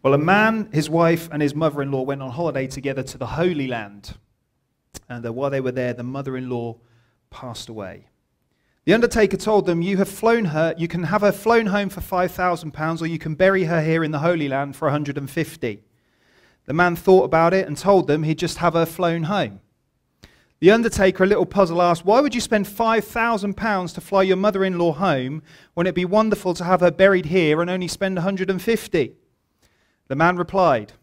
Well, a man, his wife, and his mother in law went on holiday together to the Holy Land. And uh, while they were there, the mother in law passed away. The undertaker told them, You have flown her, you can have her flown home for £5,000, or you can bury her here in the Holy Land for 150 The man thought about it and told them he'd just have her flown home. The undertaker, a little puzzled, asked, Why would you spend £5,000 to fly your mother in law home when it'd be wonderful to have her buried here and only spend 150 The man replied,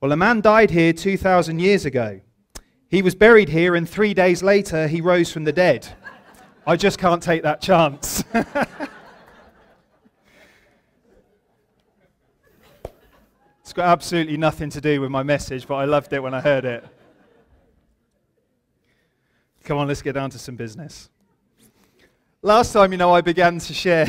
Well, a man died here 2,000 years ago. He was buried here, and three days later, he rose from the dead. I just can't take that chance. it's got absolutely nothing to do with my message, but I loved it when I heard it. Come on, let's get down to some business. Last time, you know, I began to share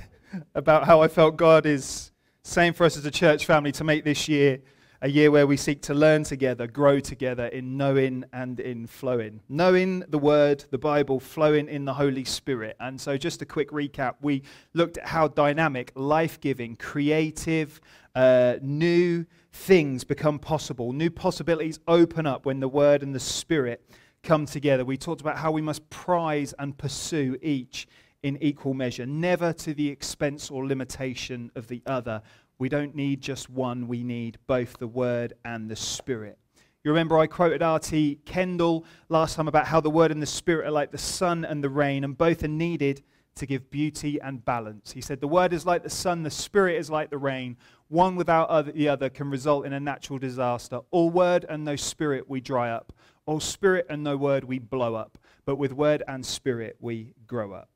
about how I felt God is saying for us as a church family to make this year a year where we seek to learn together, grow together in knowing and in flowing. Knowing the Word, the Bible, flowing in the Holy Spirit. And so, just a quick recap we looked at how dynamic, life giving, creative, uh, new things become possible. New possibilities open up when the Word and the Spirit come together. We talked about how we must prize and pursue each in equal measure, never to the expense or limitation of the other. We don't need just one, we need both the Word and the Spirit. You remember I quoted R.T. Kendall last time about how the Word and the Spirit are like the sun and the rain, and both are needed to give beauty and balance. He said, The Word is like the sun, the Spirit is like the rain. One without other, the other can result in a natural disaster. All Word and no Spirit, we dry up. All Spirit and no Word, we blow up. But with Word and Spirit, we grow up.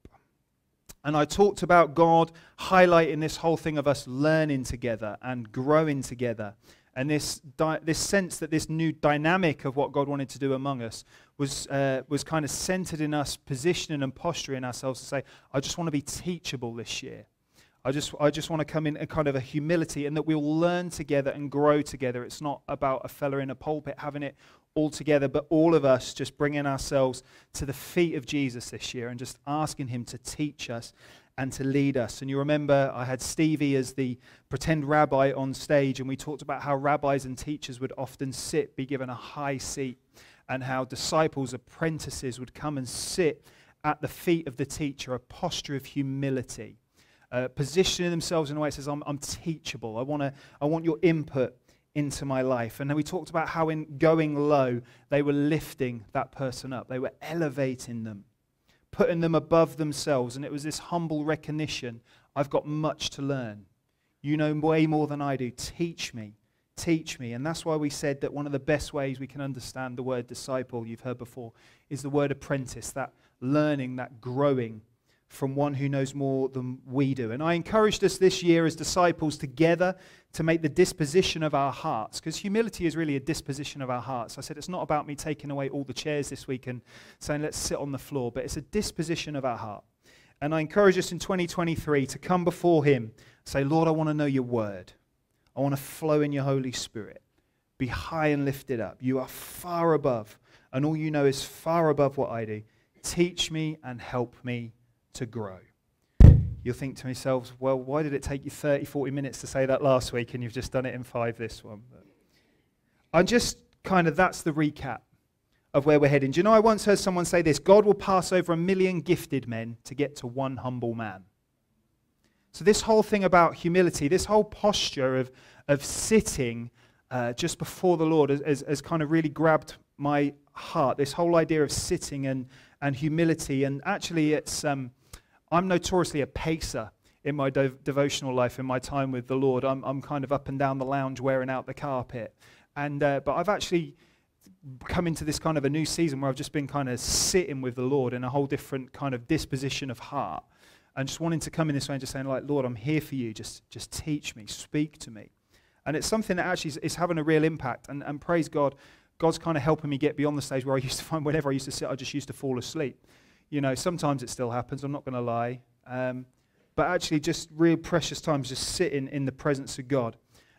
And I talked about God highlighting this whole thing of us learning together and growing together. And this, di- this sense that this new dynamic of what God wanted to do among us was, uh, was kind of centered in us positioning and posturing ourselves to say, I just want to be teachable this year. I just, I just want to come in a kind of a humility and that we'll learn together and grow together. It's not about a fella in a pulpit having it all together, but all of us just bringing ourselves to the feet of Jesus this year and just asking Him to teach us and to lead us. And you remember I had Stevie as the pretend rabbi on stage, and we talked about how rabbis and teachers would often sit, be given a high seat, and how disciples, apprentices would come and sit at the feet of the teacher, a posture of humility. Uh, positioning themselves in a way that says, I'm, I'm teachable. I, wanna, I want your input into my life. And then we talked about how, in going low, they were lifting that person up, they were elevating them, putting them above themselves. And it was this humble recognition I've got much to learn. You know way more than I do. Teach me. Teach me. And that's why we said that one of the best ways we can understand the word disciple, you've heard before, is the word apprentice, that learning, that growing from one who knows more than we do. And I encouraged us this year as disciples together to make the disposition of our hearts, because humility is really a disposition of our hearts. I said it's not about me taking away all the chairs this week and saying let's sit on the floor, but it's a disposition of our heart. And I encourage us in 2023 to come before Him, say, Lord, I want to know your word. I want to flow in your Holy Spirit. Be high and lifted up. You are far above, and all you know is far above what I do. Teach me and help me to grow. You'll think to yourselves, well, why did it take you 30, 40 minutes to say that last week and you've just done it in five this one? But I'm just kind of, that's the recap of where we're heading. Do you know, I once heard someone say this God will pass over a million gifted men to get to one humble man. So, this whole thing about humility, this whole posture of, of sitting uh, just before the Lord has, has, kind of really grabbed my heart. This whole idea of sitting and, and humility. And actually, it's. Um, I'm notoriously a pacer in my devotional life, in my time with the Lord. I'm, I'm kind of up and down the lounge wearing out the carpet. And, uh, but I've actually come into this kind of a new season where I've just been kind of sitting with the Lord in a whole different kind of disposition of heart. And just wanting to come in this way and just saying, like, Lord, I'm here for you. Just, just teach me, speak to me. And it's something that actually is, is having a real impact. And, and praise God, God's kind of helping me get beyond the stage where I used to find whenever I used to sit, I just used to fall asleep. You know, sometimes it still happens, I'm not going to lie. Um, but actually, just real precious times just sitting in the presence of God.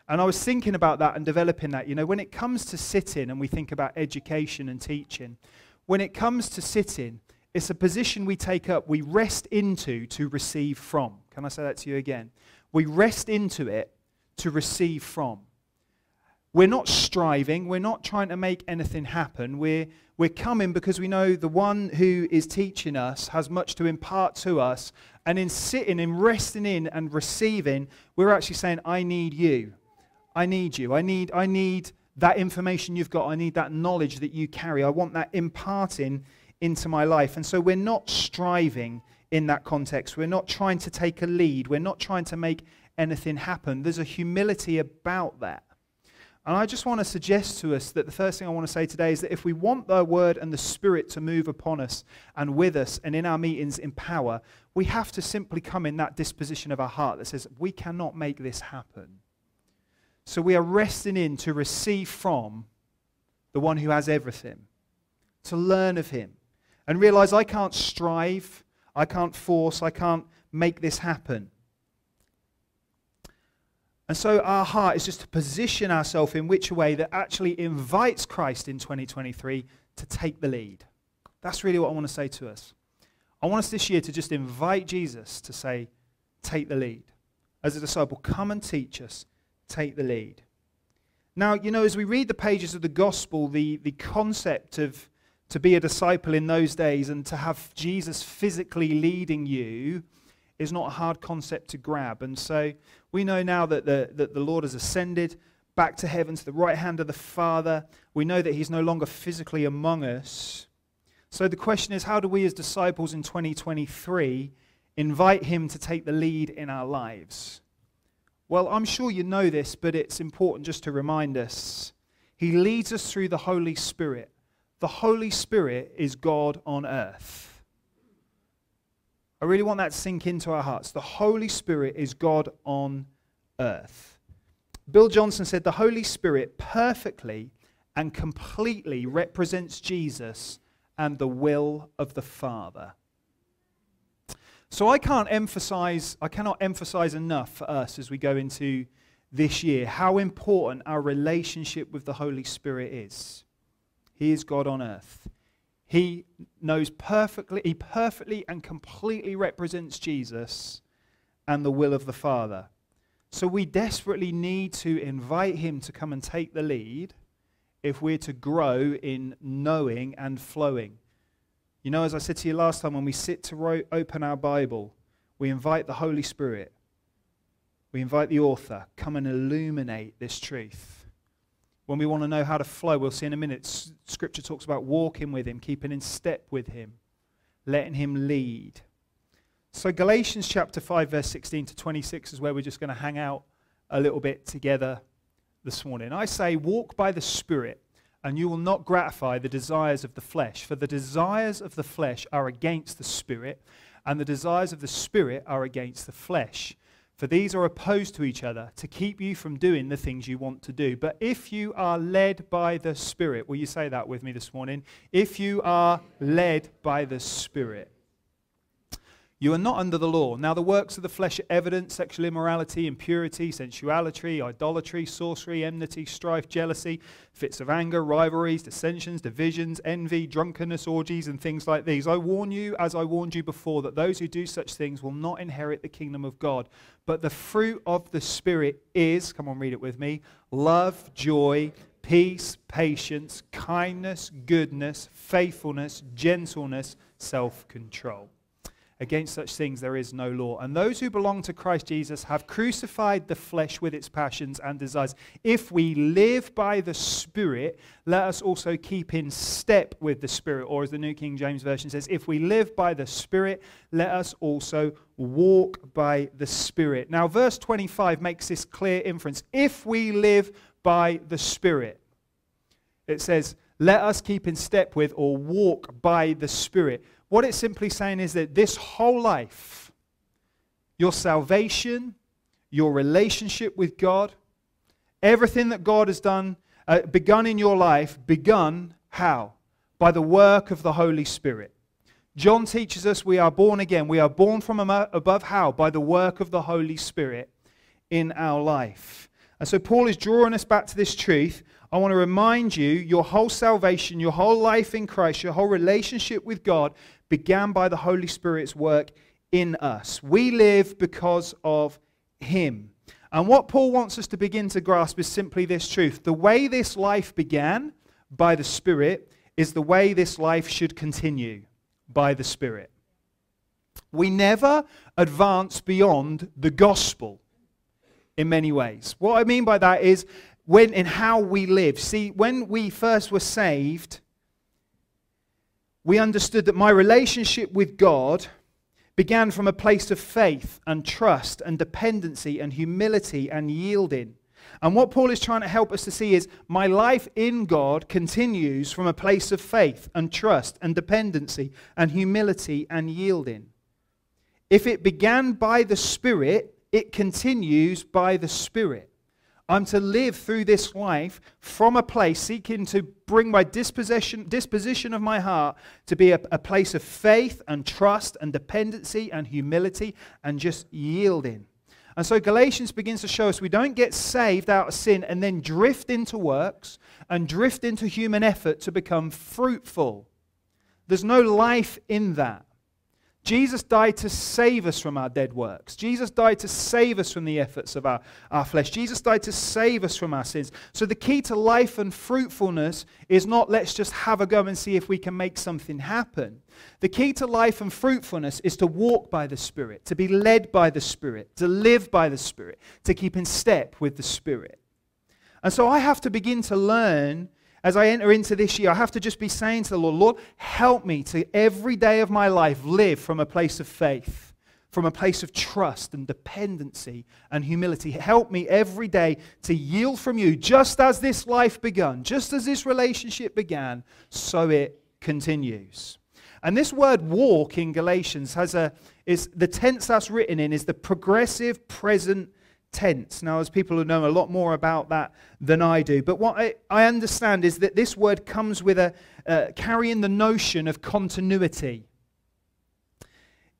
And I was thinking about that and developing that. You know, when it comes to sitting and we think about education and teaching, when it comes to sitting, it's a position we take up, we rest into to receive from. Can I say that to you again? We rest into it to receive from. We're not striving, we're not trying to make anything happen. We're, we're coming because we know the one who is teaching us has much to impart to us. And in sitting, in resting in and receiving, we're actually saying, I need you. I need you. I need, I need that information you've got. I need that knowledge that you carry. I want that imparting into my life. And so we're not striving in that context. We're not trying to take a lead. We're not trying to make anything happen. There's a humility about that. And I just want to suggest to us that the first thing I want to say today is that if we want the word and the spirit to move upon us and with us and in our meetings in power, we have to simply come in that disposition of our heart that says, we cannot make this happen. So we are resting in to receive from the one who has everything, to learn of him, and realize I can't strive, I can't force, I can't make this happen. And so our heart is just to position ourselves in which way that actually invites Christ in 2023 to take the lead. That's really what I want to say to us. I want us this year to just invite Jesus to say, take the lead. As a disciple, come and teach us, take the lead. Now, you know, as we read the pages of the gospel, the, the concept of to be a disciple in those days and to have Jesus physically leading you is not a hard concept to grab. And so we know now that the, that the Lord has ascended back to heaven to the right hand of the Father. We know that He's no longer physically among us. So the question is how do we as disciples in 2023 invite Him to take the lead in our lives? Well, I'm sure you know this, but it's important just to remind us. He leads us through the Holy Spirit. The Holy Spirit is God on earth. I really want that to sink into our hearts. The Holy Spirit is God on earth. Bill Johnson said the Holy Spirit perfectly and completely represents Jesus and the will of the Father. So I can't emphasize, I cannot emphasize enough for us as we go into this year how important our relationship with the Holy Spirit is. He is God on earth. He knows perfectly, he perfectly and completely represents Jesus and the will of the Father. So we desperately need to invite him to come and take the lead if we're to grow in knowing and flowing. You know, as I said to you last time, when we sit to ro- open our Bible, we invite the Holy Spirit, we invite the author, come and illuminate this truth. When we want to know how to flow, we'll see in a minute, Scripture talks about walking with Him, keeping in step with Him, letting Him lead. So, Galatians chapter 5, verse 16 to 26 is where we're just going to hang out a little bit together this morning. I say, walk by the Spirit, and you will not gratify the desires of the flesh. For the desires of the flesh are against the Spirit, and the desires of the Spirit are against the flesh. For these are opposed to each other to keep you from doing the things you want to do. But if you are led by the Spirit, will you say that with me this morning? If you are led by the Spirit, you are not under the law. Now, the works of the flesh are evident sexual immorality, impurity, sensuality, idolatry, sorcery, enmity, strife, jealousy, fits of anger, rivalries, dissensions, divisions, envy, drunkenness, orgies, and things like these. I warn you, as I warned you before, that those who do such things will not inherit the kingdom of God. But the fruit of the Spirit is, come on, read it with me love, joy, peace, patience, kindness, goodness, faithfulness, gentleness, self control. Against such things there is no law. And those who belong to Christ Jesus have crucified the flesh with its passions and desires. If we live by the Spirit, let us also keep in step with the Spirit. Or as the New King James Version says, if we live by the Spirit, let us also walk by the Spirit. Now, verse 25 makes this clear inference. If we live by the Spirit, it says, let us keep in step with or walk by the Spirit. What it's simply saying is that this whole life, your salvation, your relationship with God, everything that God has done, uh, begun in your life, begun how? By the work of the Holy Spirit. John teaches us we are born again. We are born from above how? By the work of the Holy Spirit in our life. And so Paul is drawing us back to this truth. I want to remind you your whole salvation, your whole life in Christ, your whole relationship with God began by the Holy Spirit's work in us. We live because of Him. And what Paul wants us to begin to grasp is simply this truth. The way this life began by the Spirit is the way this life should continue by the Spirit. We never advance beyond the gospel in many ways. What I mean by that is when in how we live. See, when we first were saved, we understood that my relationship with God began from a place of faith and trust and dependency and humility and yielding. And what Paul is trying to help us to see is my life in God continues from a place of faith and trust and dependency and humility and yielding. If it began by the Spirit, it continues by the Spirit. I'm to live through this life from a place seeking to bring my disposition, disposition of my heart to be a, a place of faith and trust and dependency and humility and just yielding. And so Galatians begins to show us we don't get saved out of sin and then drift into works and drift into human effort to become fruitful. There's no life in that. Jesus died to save us from our dead works. Jesus died to save us from the efforts of our, our flesh. Jesus died to save us from our sins. So the key to life and fruitfulness is not let's just have a go and see if we can make something happen. The key to life and fruitfulness is to walk by the Spirit, to be led by the Spirit, to live by the Spirit, to keep in step with the Spirit. And so I have to begin to learn as I enter into this year, I have to just be saying to the Lord, Lord, help me to every day of my life live from a place of faith, from a place of trust and dependency and humility. Help me every day to yield from you, just as this life began, just as this relationship began, so it continues. And this word walk in Galatians has a is the tense that's written in is the progressive present tense. Now, as people who know a lot more about that than I do, but what I, I understand is that this word comes with a uh, carrying the notion of continuity.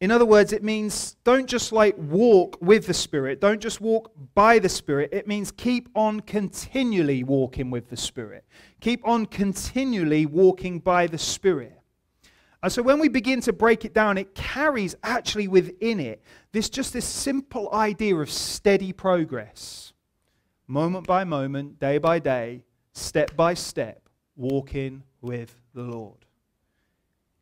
In other words, it means don't just like walk with the Spirit, don't just walk by the Spirit. It means keep on continually walking with the Spirit. Keep on continually walking by the Spirit. And so when we begin to break it down, it carries actually within it this just this simple idea of steady progress. Moment by moment, day by day, step by step, walking with the Lord.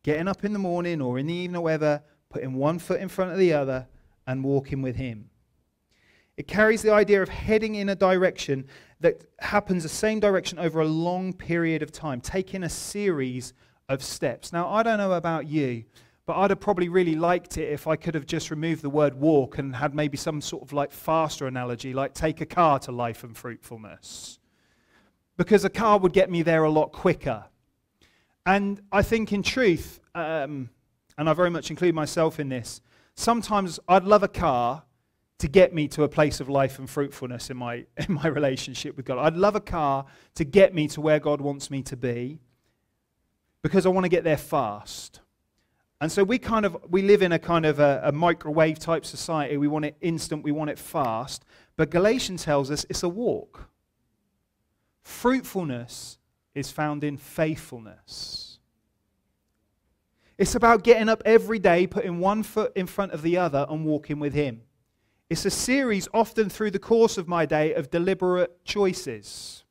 Getting up in the morning or in the evening or whatever, putting one foot in front of the other and walking with Him. It carries the idea of heading in a direction that happens the same direction over a long period of time, taking a series of steps. Now, I don't know about you, but I'd have probably really liked it if I could have just removed the word walk and had maybe some sort of like faster analogy, like take a car to life and fruitfulness. Because a car would get me there a lot quicker. And I think, in truth, um, and I very much include myself in this, sometimes I'd love a car to get me to a place of life and fruitfulness in my, in my relationship with God. I'd love a car to get me to where God wants me to be because I want to get there fast. And so we kind of we live in a kind of a, a, microwave type society. We want it instant, we want it fast. But Galatians tells us it's a walk. Fruitfulness is found in faithfulness. It's about getting up every day, putting one foot in front of the other, and walking with Him. It's a series, often through the course of my day, of deliberate choices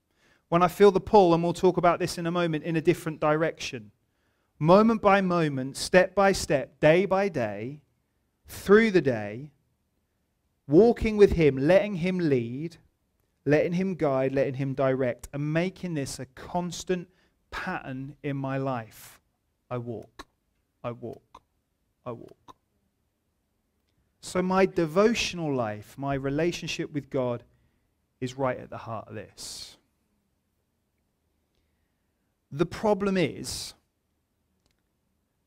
when I feel the pull, and we'll talk about this in a moment, in a different direction. Moment by moment, step by step, day by day, through the day, walking with Him, letting Him lead, letting Him guide, letting Him direct, and making this a constant pattern in my life. I walk, I walk, I walk. So, my devotional life, my relationship with God, is right at the heart of this. The problem is,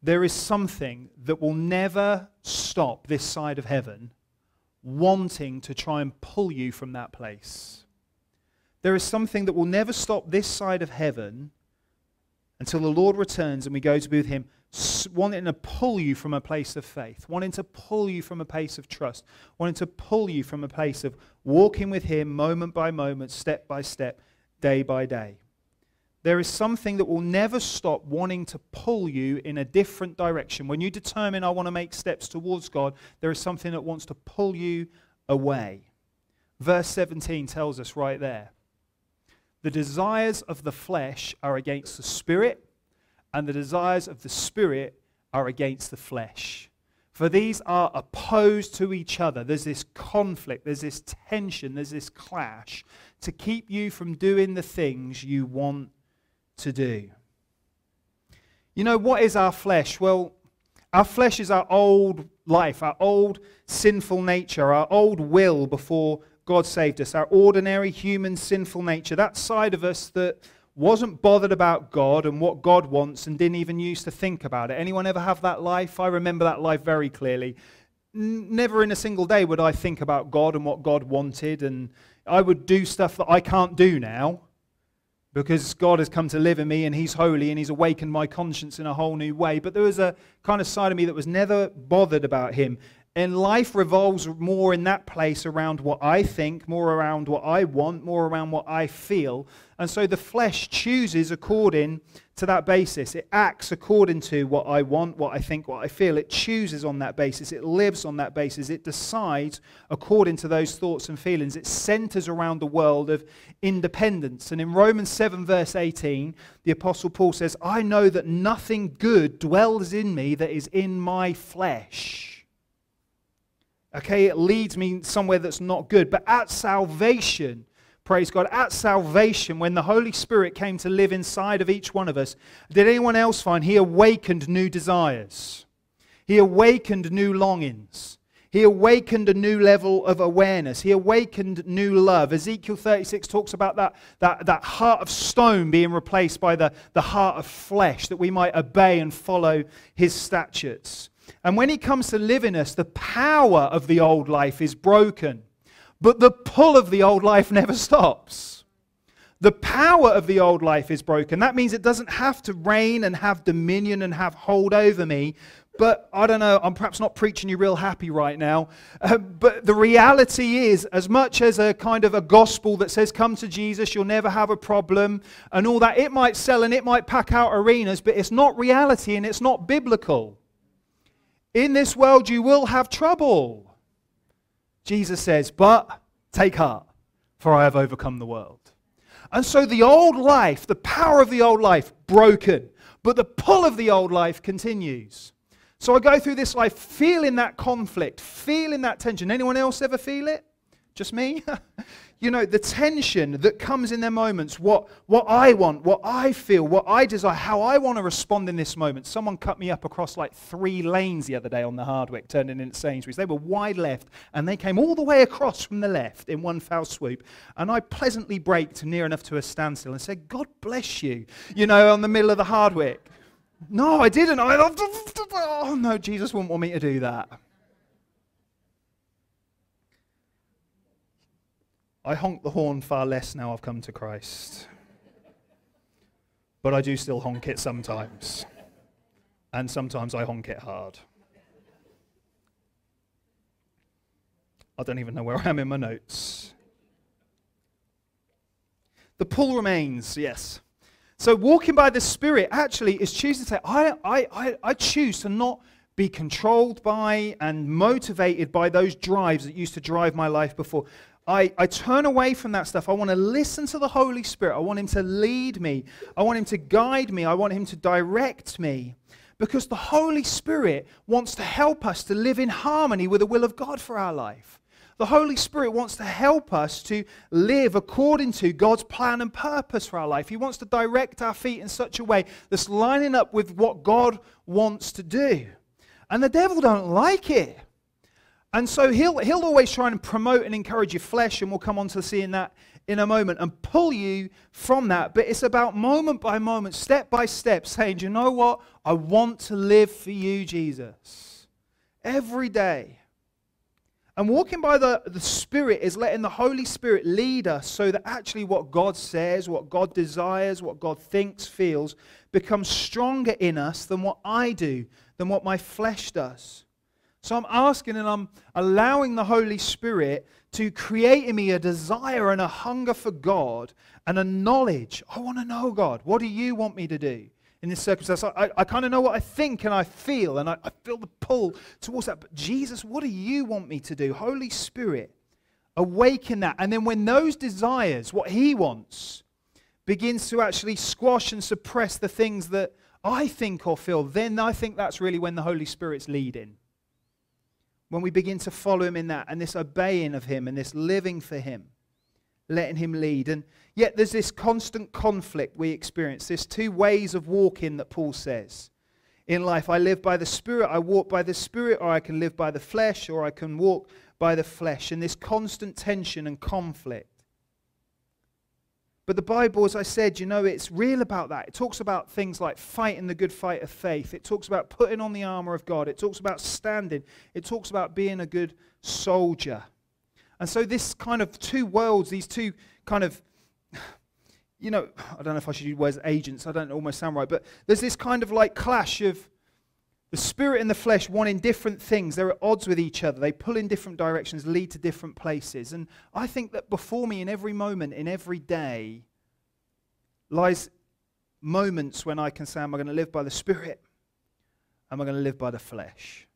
there is something that will never stop this side of heaven wanting to try and pull you from that place. There is something that will never stop this side of heaven until the Lord returns and we go to be with Him, wanting to pull you from a place of faith, wanting to pull you from a place of trust, wanting to pull you from a place of walking with Him moment by moment, step by step, day by day. There is something that will never stop wanting to pull you in a different direction. When you determine, I want to make steps towards God, there is something that wants to pull you away. verse 17 tells us right there. The desires of the flesh are against the spirit, and the desires of the spirit are against the flesh. For these are opposed to each other. There's this conflict, there's this tension, there's this clash to keep you from doing the things you want to do. You know, what is our flesh? Well, our flesh is our old life, our old sinful nature, our old will before God saved us, our ordinary human sinful nature, that side of us that wasn't bothered about God and what God wants and didn't even used to think about it. Anyone ever have that life? I remember that life very clearly. Never in a single day would I think about God and what God wanted, and I would do stuff that I can't do now because God has come to live in me and He's holy and He's awakened my conscience in a whole new way. But there was a kind of side of me that was never bothered about Him. And life revolves more in that place around what I think, more around what I want, more around what I feel. And so the flesh chooses according to that basis. It acts according to what I want, what I think, what I feel. It chooses on that basis. It lives on that basis. It decides according to those thoughts and feelings. It centers around the world of independence. And in Romans 7, verse 18, the Apostle Paul says, I know that nothing good dwells in me that is in my flesh. Okay, it leads me somewhere that's not good. But at salvation, praise God, at salvation, when the Holy Spirit came to live inside of each one of us, did anyone else find He awakened new desires? He awakened new longings. He awakened a new level of awareness. He awakened new love. Ezekiel 36 talks about that, that, that heart of stone being replaced by the, the heart of flesh, that we might obey and follow his statutes. And when he comes to live in us, the power of the old life is broken. But the pull of the old life never stops. The power of the old life is broken. That means it doesn't have to reign and have dominion and have hold over me. But I don't know, I'm perhaps not preaching you real happy right now. Uh, but the reality is, as much as a kind of a gospel that says, come to Jesus, you'll never have a problem, and all that, it might sell and it might pack out arenas, but it's not reality and it's not biblical. In this world you will have trouble. Jesus says, But take heart, for I have overcome the world. And so the old life, the power of the old life, broken. But the pull of the old life continues. So I go through this life feeling that conflict, feeling that tension. Anyone else ever feel it? Just me? you know, the tension that comes in their moments, what, what I want, what I feel, what I desire, how I want to respond in this moment. Someone cut me up across like three lanes the other day on the Hardwick, turning in at Sainsbury's. They were wide left, and they came all the way across from the left in one foul swoop. And I pleasantly braked near enough to a standstill and said, God bless you, you know, on the middle of the Hardwick. No, I didn't. I, oh, no, Jesus wouldn't want me to do that. I honk the horn far less now I've come to Christ. But I do still honk it sometimes. And sometimes I honk it hard. I don't even know where I am in my notes. The pull remains, yes. So walking by the Spirit actually is choosing to say, I, I, I, I choose to not be controlled by and motivated by those drives that used to drive my life before. I, I turn away from that stuff. I want to listen to the Holy Spirit. I want Him to lead me. I want Him to guide me. I want Him to direct me. Because the Holy Spirit wants to help us to live in harmony with the will of God for our life. The Holy Spirit wants to help us to live according to God's plan and purpose for our life. He wants to direct our feet in such a way that's lining up with what God wants to do. And the devil don't like it. And so he'll, he'll always try and promote and encourage your flesh, and we'll come on to seeing that in a moment, and pull you from that. But it's about moment by moment, step by step, saying, Do you know what? I want to live for you, Jesus. Every day. And walking by the, the Spirit is letting the Holy Spirit lead us so that actually what God says, what God desires, what God thinks, feels, becomes stronger in us than what I do, than what my flesh does. So I'm asking and I'm allowing the Holy Spirit to create in me a desire and a hunger for God and a knowledge. I want to know God. What do you want me to do in this circumstance? I, I kind of know what I think and I feel, and I, I feel the pull towards that. But Jesus, what do you want me to do? Holy Spirit, Awaken that. And then when those desires, what He wants, begins to actually squash and suppress the things that I think or feel, then I think that's really when the Holy Spirit's leading. When we begin to follow Him in that and this obeying of Him and this living for Him, letting Him lead. And yet there's this constant conflict we experience. There's two ways of walking that Paul says in life. I live by the Spirit, I walk by the Spirit, or I can live by the flesh, or I can walk by the flesh. And this constant tension and conflict. But the Bible, as I said, you know, it's real about that. It talks about things like fighting the good fight of faith. It talks about putting on the armor of God. It talks about standing. It talks about being a good soldier. And so, this kind of two worlds, these two kind of you know, I don't know if I should use words agents, I don't almost sound right, but there's this kind of like clash of the spirit and the flesh want in different things. They're at odds with each other. They pull in different directions, lead to different places. And I think that before me, in every moment, in every day, lies moments when I can say, Am I going to live by the spirit? Am I going to live by the flesh?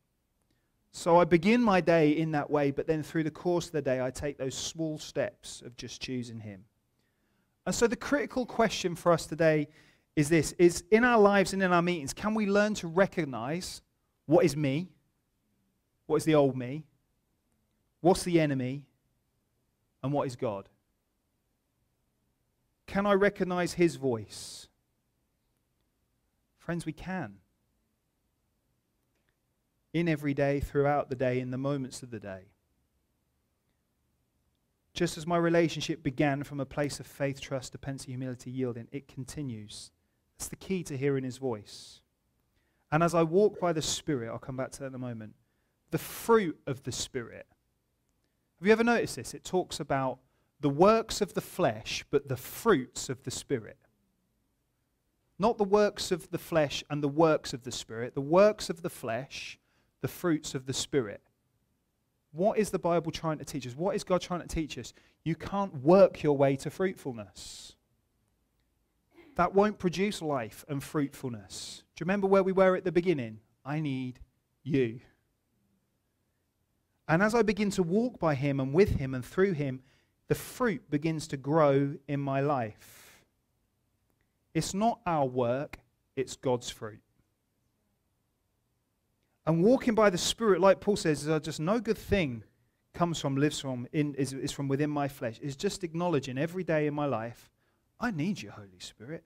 So I begin my day in that way, but then through the course of the day, I take those small steps of just choosing Him. And so the critical question for us today is this is in our lives and in our meetings, can we learn to recognize what is me? What is the old me? What's the enemy? And what is God? Can I recognize his voice? Friends, we can. In every day, throughout the day, in the moments of the day. Just as my relationship began from a place of faith, trust, dependency, humility, yielding, it continues. That's the key to hearing his voice. And as I walk by the Spirit, I'll come back to that in a moment, the fruit of the Spirit. Have you ever noticed this? It talks about the works of the flesh, but the fruits of the Spirit. Not the works of the flesh and the works of the Spirit, the works of the flesh, the fruits of the Spirit. What is the Bible trying to teach us? What is God trying to teach us? You can't work your way to fruitfulness. That won't produce life and fruitfulness. Do you remember where we were at the beginning? I need you. And as I begin to walk by Him and with Him and through Him, the fruit begins to grow in my life. It's not our work, it's God's fruit. And walking by the Spirit, like Paul says, is uh, just no good thing comes from, lives from, in, is, is from within my flesh. Is just acknowledging every day in my life, I need you, Holy Spirit.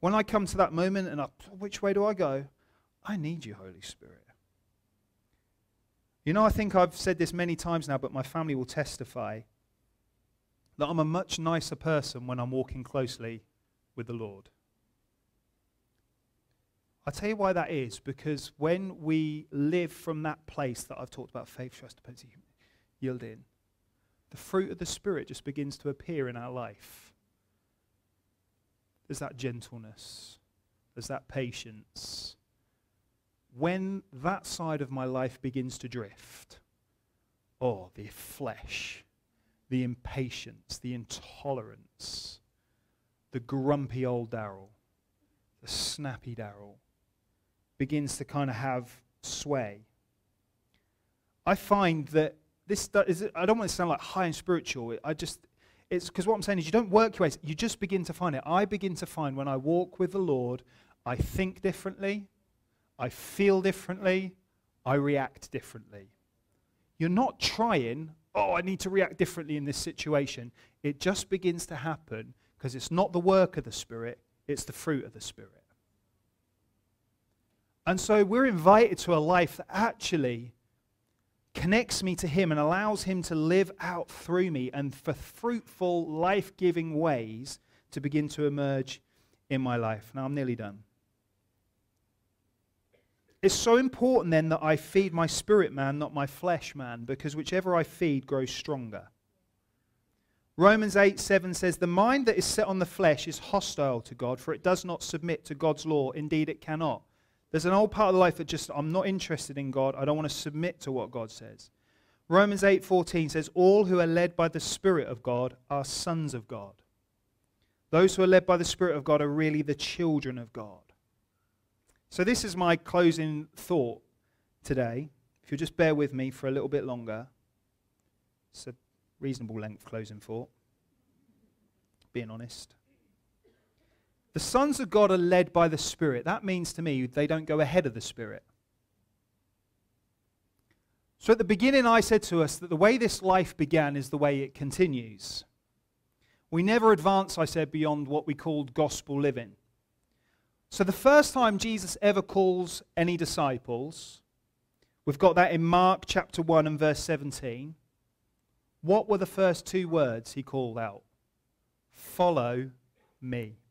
When I come to that moment and I, which way do I go? I need you, Holy Spirit. You know, I think I've said this many times now, but my family will testify that I'm a much nicer person when I'm walking closely with the Lord. I'll tell you why that is, because when we live from that place that I've talked about faith, trust, dependency, yielding, the fruit of the Spirit just begins to appear in our life. There's that gentleness, there's that patience. When that side of my life begins to drift, oh, the flesh, the impatience, the intolerance, the grumpy old Daryl, the snappy Daryl, begins to kind of have sway. I find that this is, I don't want to sound like high and spiritual. I just, it's because what I'm saying is you don't work your ways, you just begin to find it. I begin to find when I walk with the Lord, I think differently, I feel differently, I react differently. You're not trying, oh, I need to react differently in this situation. It just begins to happen because it's not the work of the Spirit, it's the fruit of the Spirit. And so we're invited to a life that actually connects me to Him and allows Him to live out through me and for fruitful, life giving ways to begin to emerge in my life. Now I'm nearly done. It's so important then that I feed my spirit man, not my flesh man, because whichever I feed grows stronger. Romans 8 7 says, The mind that is set on the flesh is hostile to God, for it does not submit to God's law. Indeed, it cannot. There's an old part of life that just, I'm not interested in God. I don't want to submit to what God says. Romans 8:14 says all who are led by the spirit of God are sons of God. Those who are led by the spirit of God are really the children of God. So this is my closing thought today. If you'll just bear with me for a little bit longer. It's a reasonable length closing thought, being honest. The sons of God are led by the Spirit. That means to me they don't go ahead of the Spirit. So at the beginning, I said to us that the way this life began is the way it continues. We never advance, I said, beyond what we called gospel living. So the first time Jesus ever calls any disciples, we've got that in Mark chapter 1 and verse 17. What were the first two words he called out? Follow me.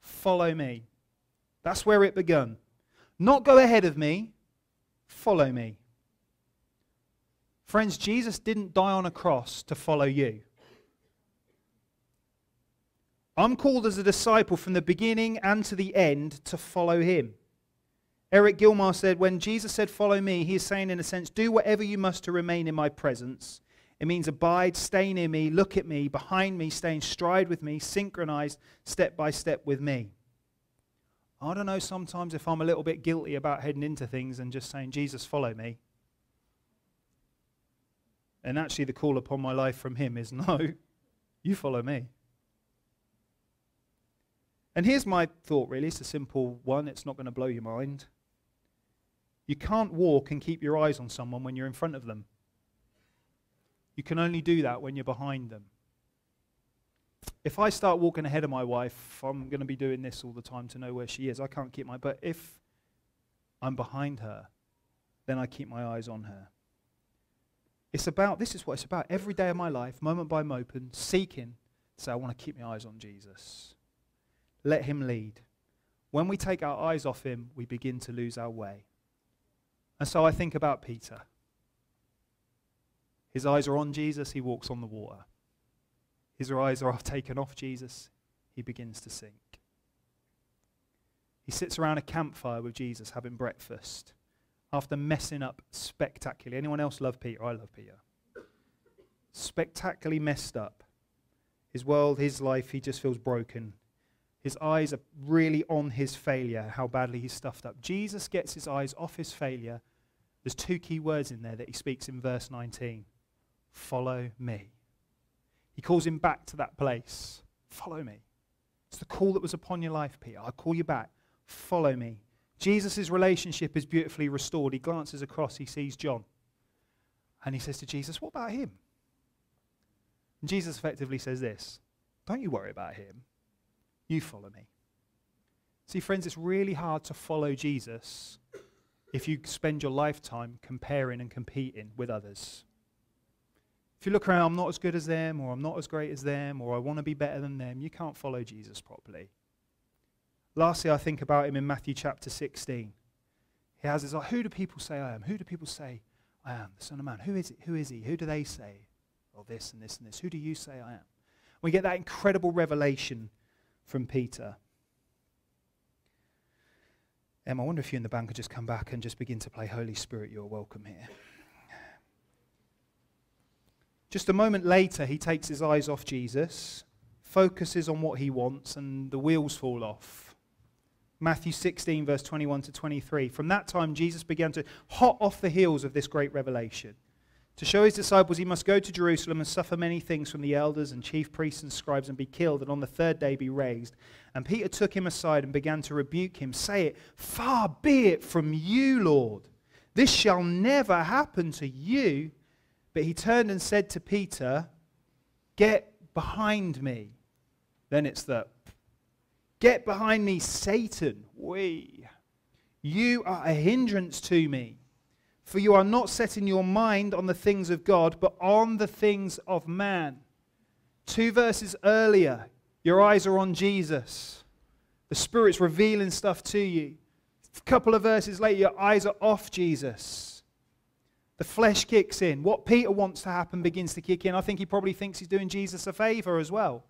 Follow me. That's where it began. Not go ahead of me, follow me. Friends, Jesus didn't die on a cross to follow you. I'm called as a disciple from the beginning and to the end to follow him. Eric Gilmour said, When Jesus said, Follow me, he is saying, in a sense, do whatever you must to remain in my presence. It means abide, stay near me, look at me, behind me, stay in stride with me, synchronized step by step with me. I don't know sometimes if I'm a little bit guilty about heading into things and just saying, Jesus, follow me. And actually, the call upon my life from him is, No, you follow me. And here's my thought, really. It's a simple one, it's not going to blow your mind. You can't walk and keep your eyes on someone when you're in front of them. You can only do that when you're behind them. If I start walking ahead of my wife, I'm going to be doing this all the time to know where she is. I can't keep my. But if I'm behind her, then I keep my eyes on her. It's about, this is what it's about. Every day of my life, moment by moment, seeking, say, I want to keep my eyes on Jesus. Let him lead. When we take our eyes off him, we begin to lose our way. And so I think about Peter. His eyes are on Jesus, he walks on the water. His eyes are taken off Jesus, he begins to sink. He sits around a campfire with Jesus having breakfast after messing up spectacularly. Anyone else love Peter? I love Peter. Spectacularly messed up. His world, his life, he just feels broken. His eyes are really on his failure, how badly he's stuffed up. Jesus gets his eyes off his failure. There's two key words in there that he speaks in verse 19 Follow me. He calls him back to that place. Follow me. It's the call that was upon your life, Peter. I call you back. Follow me. Jesus' relationship is beautifully restored. He glances across, he sees John. And he says to Jesus, What about him? And Jesus effectively says this Don't you worry about him. You follow me. See, friends, it's really hard to follow Jesus if you spend your lifetime comparing and competing with others. If you look around, I'm not as good as them, or I'm not as great as them, or I want to be better than them, you can't follow Jesus properly. Lastly, I think about him in Matthew chapter 16. He has his, who do people say I am? Who do people say I am? The Son of Man. Who is it? Who is he? Who do they say? Well, this and this and this. Who do you say I am? We get that incredible revelation from Peter. Em, I wonder if you in the band could just come back and just begin to play Holy Spirit, you're welcome here. Just a moment later, he takes his eyes off Jesus, focuses on what he wants, and the wheels fall off. Matthew 16, verse 21 to 23. From that time, Jesus began to hot off the heels of this great revelation. To show his disciples he must go to Jerusalem and suffer many things from the elders and chief priests and scribes and be killed, and on the third day be raised. And Peter took him aside and began to rebuke him, say it, Far be it from you, Lord. This shall never happen to you. But he turned and said to Peter, Get behind me. Then it's the, Get behind me, Satan. We. You are a hindrance to me. For you are not setting your mind on the things of God, but on the things of man. Two verses earlier, your eyes are on Jesus. The Spirit's revealing stuff to you. A couple of verses later, your eyes are off Jesus. The flesh kicks in. What Peter wants to happen begins to kick in. I think he probably thinks he's doing Jesus a favor as well.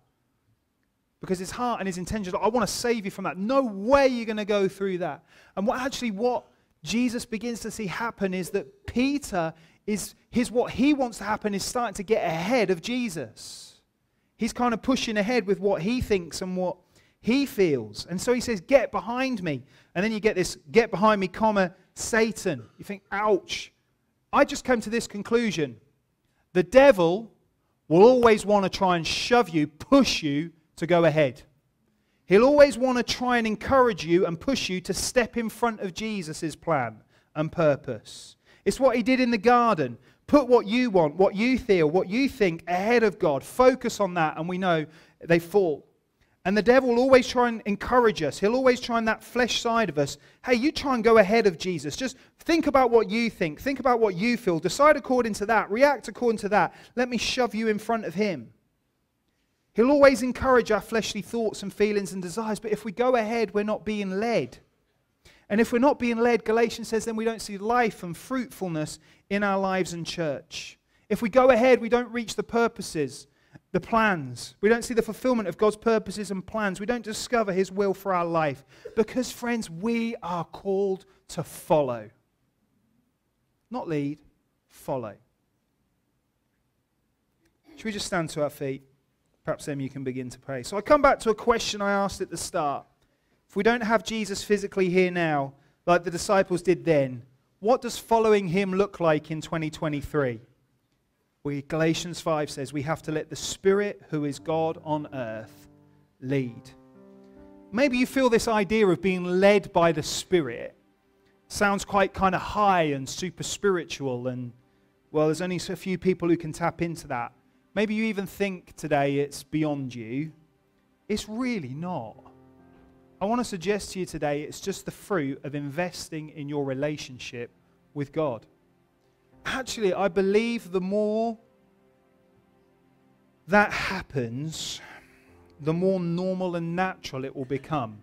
Because his heart and his intentions I want to save you from that. No way you're going to go through that. And what actually what Jesus begins to see happen is that Peter is his what he wants to happen is starting to get ahead of Jesus. He's kind of pushing ahead with what he thinks and what he feels. And so he says, Get behind me. And then you get this, get behind me, comma, Satan. You think, ouch. I just came to this conclusion The devil will always want to try and shove you, push you to go ahead. He'll always want to try and encourage you and push you to step in front of Jesus' plan and purpose. It's what he did in the garden. Put what you want, what you feel, what you think ahead of God. Focus on that, and we know they fall. And the devil will always try and encourage us. He'll always try on that flesh side of us. Hey, you try and go ahead of Jesus. Just think about what you think. Think about what you feel. Decide according to that. React according to that. Let me shove you in front of him. He'll always encourage our fleshly thoughts and feelings and desires. But if we go ahead, we're not being led. And if we're not being led, Galatians says, then we don't see life and fruitfulness in our lives and church. If we go ahead, we don't reach the purposes the plans. We don't see the fulfillment of God's purposes and plans. We don't discover His will for our life. Because, friends, we are called to follow. Not lead, follow. Should we just stand to our feet? Perhaps then you can begin to pray. So I come back to a question I asked at the start. If we don't have Jesus physically here now, like the disciples did then, what does following Him look like in 2023? We, Galatians 5 says we have to let the Spirit, who is God on earth, lead. Maybe you feel this idea of being led by the Spirit sounds quite kind of high and super spiritual, and well, there's only a few people who can tap into that. Maybe you even think today it's beyond you. It's really not. I want to suggest to you today it's just the fruit of investing in your relationship with God actually, I believe the more that happens, the more normal and natural it will become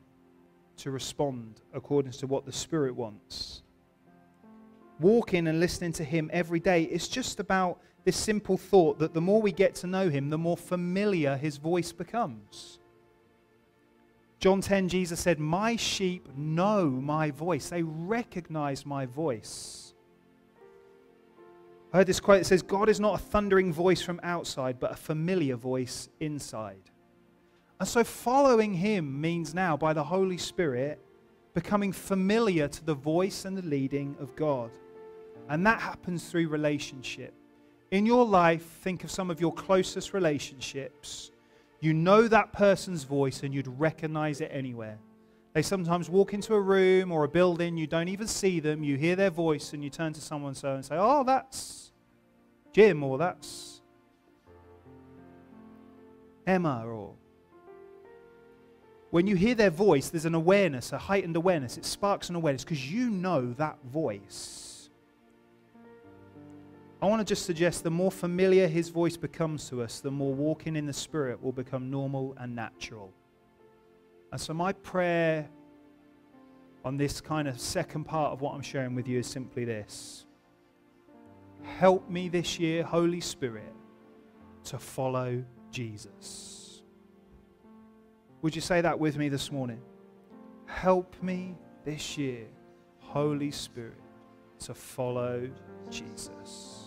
to respond according to what the Spirit wants. Walking and listening to Him every day, it's just about this simple thought that the more we get to know Him, the more familiar His voice becomes. John 10, Jesus said, My sheep know my voice, they recognize my voice. I heard this quote that says, God is not a thundering voice from outside, but a familiar voice inside. And so following him means now, by the Holy Spirit, becoming familiar to the voice and the leading of God. And that happens through relationship. In your life, think of some of your closest relationships. You know that person's voice and you'd recognize it anywhere. They sometimes walk into a room or a building, you don't even see them, you hear their voice, and you turn to someone so and say, Oh, that's Jim, or that's Emma, or. When you hear their voice, there's an awareness, a heightened awareness. It sparks an awareness because you know that voice. I want to just suggest the more familiar his voice becomes to us, the more walking in the Spirit will become normal and natural. And so, my prayer on this kind of second part of what I'm sharing with you is simply this Help me this year, Holy Spirit, to follow Jesus. Would you say that with me this morning? Help me this year, Holy Spirit, to follow Jesus.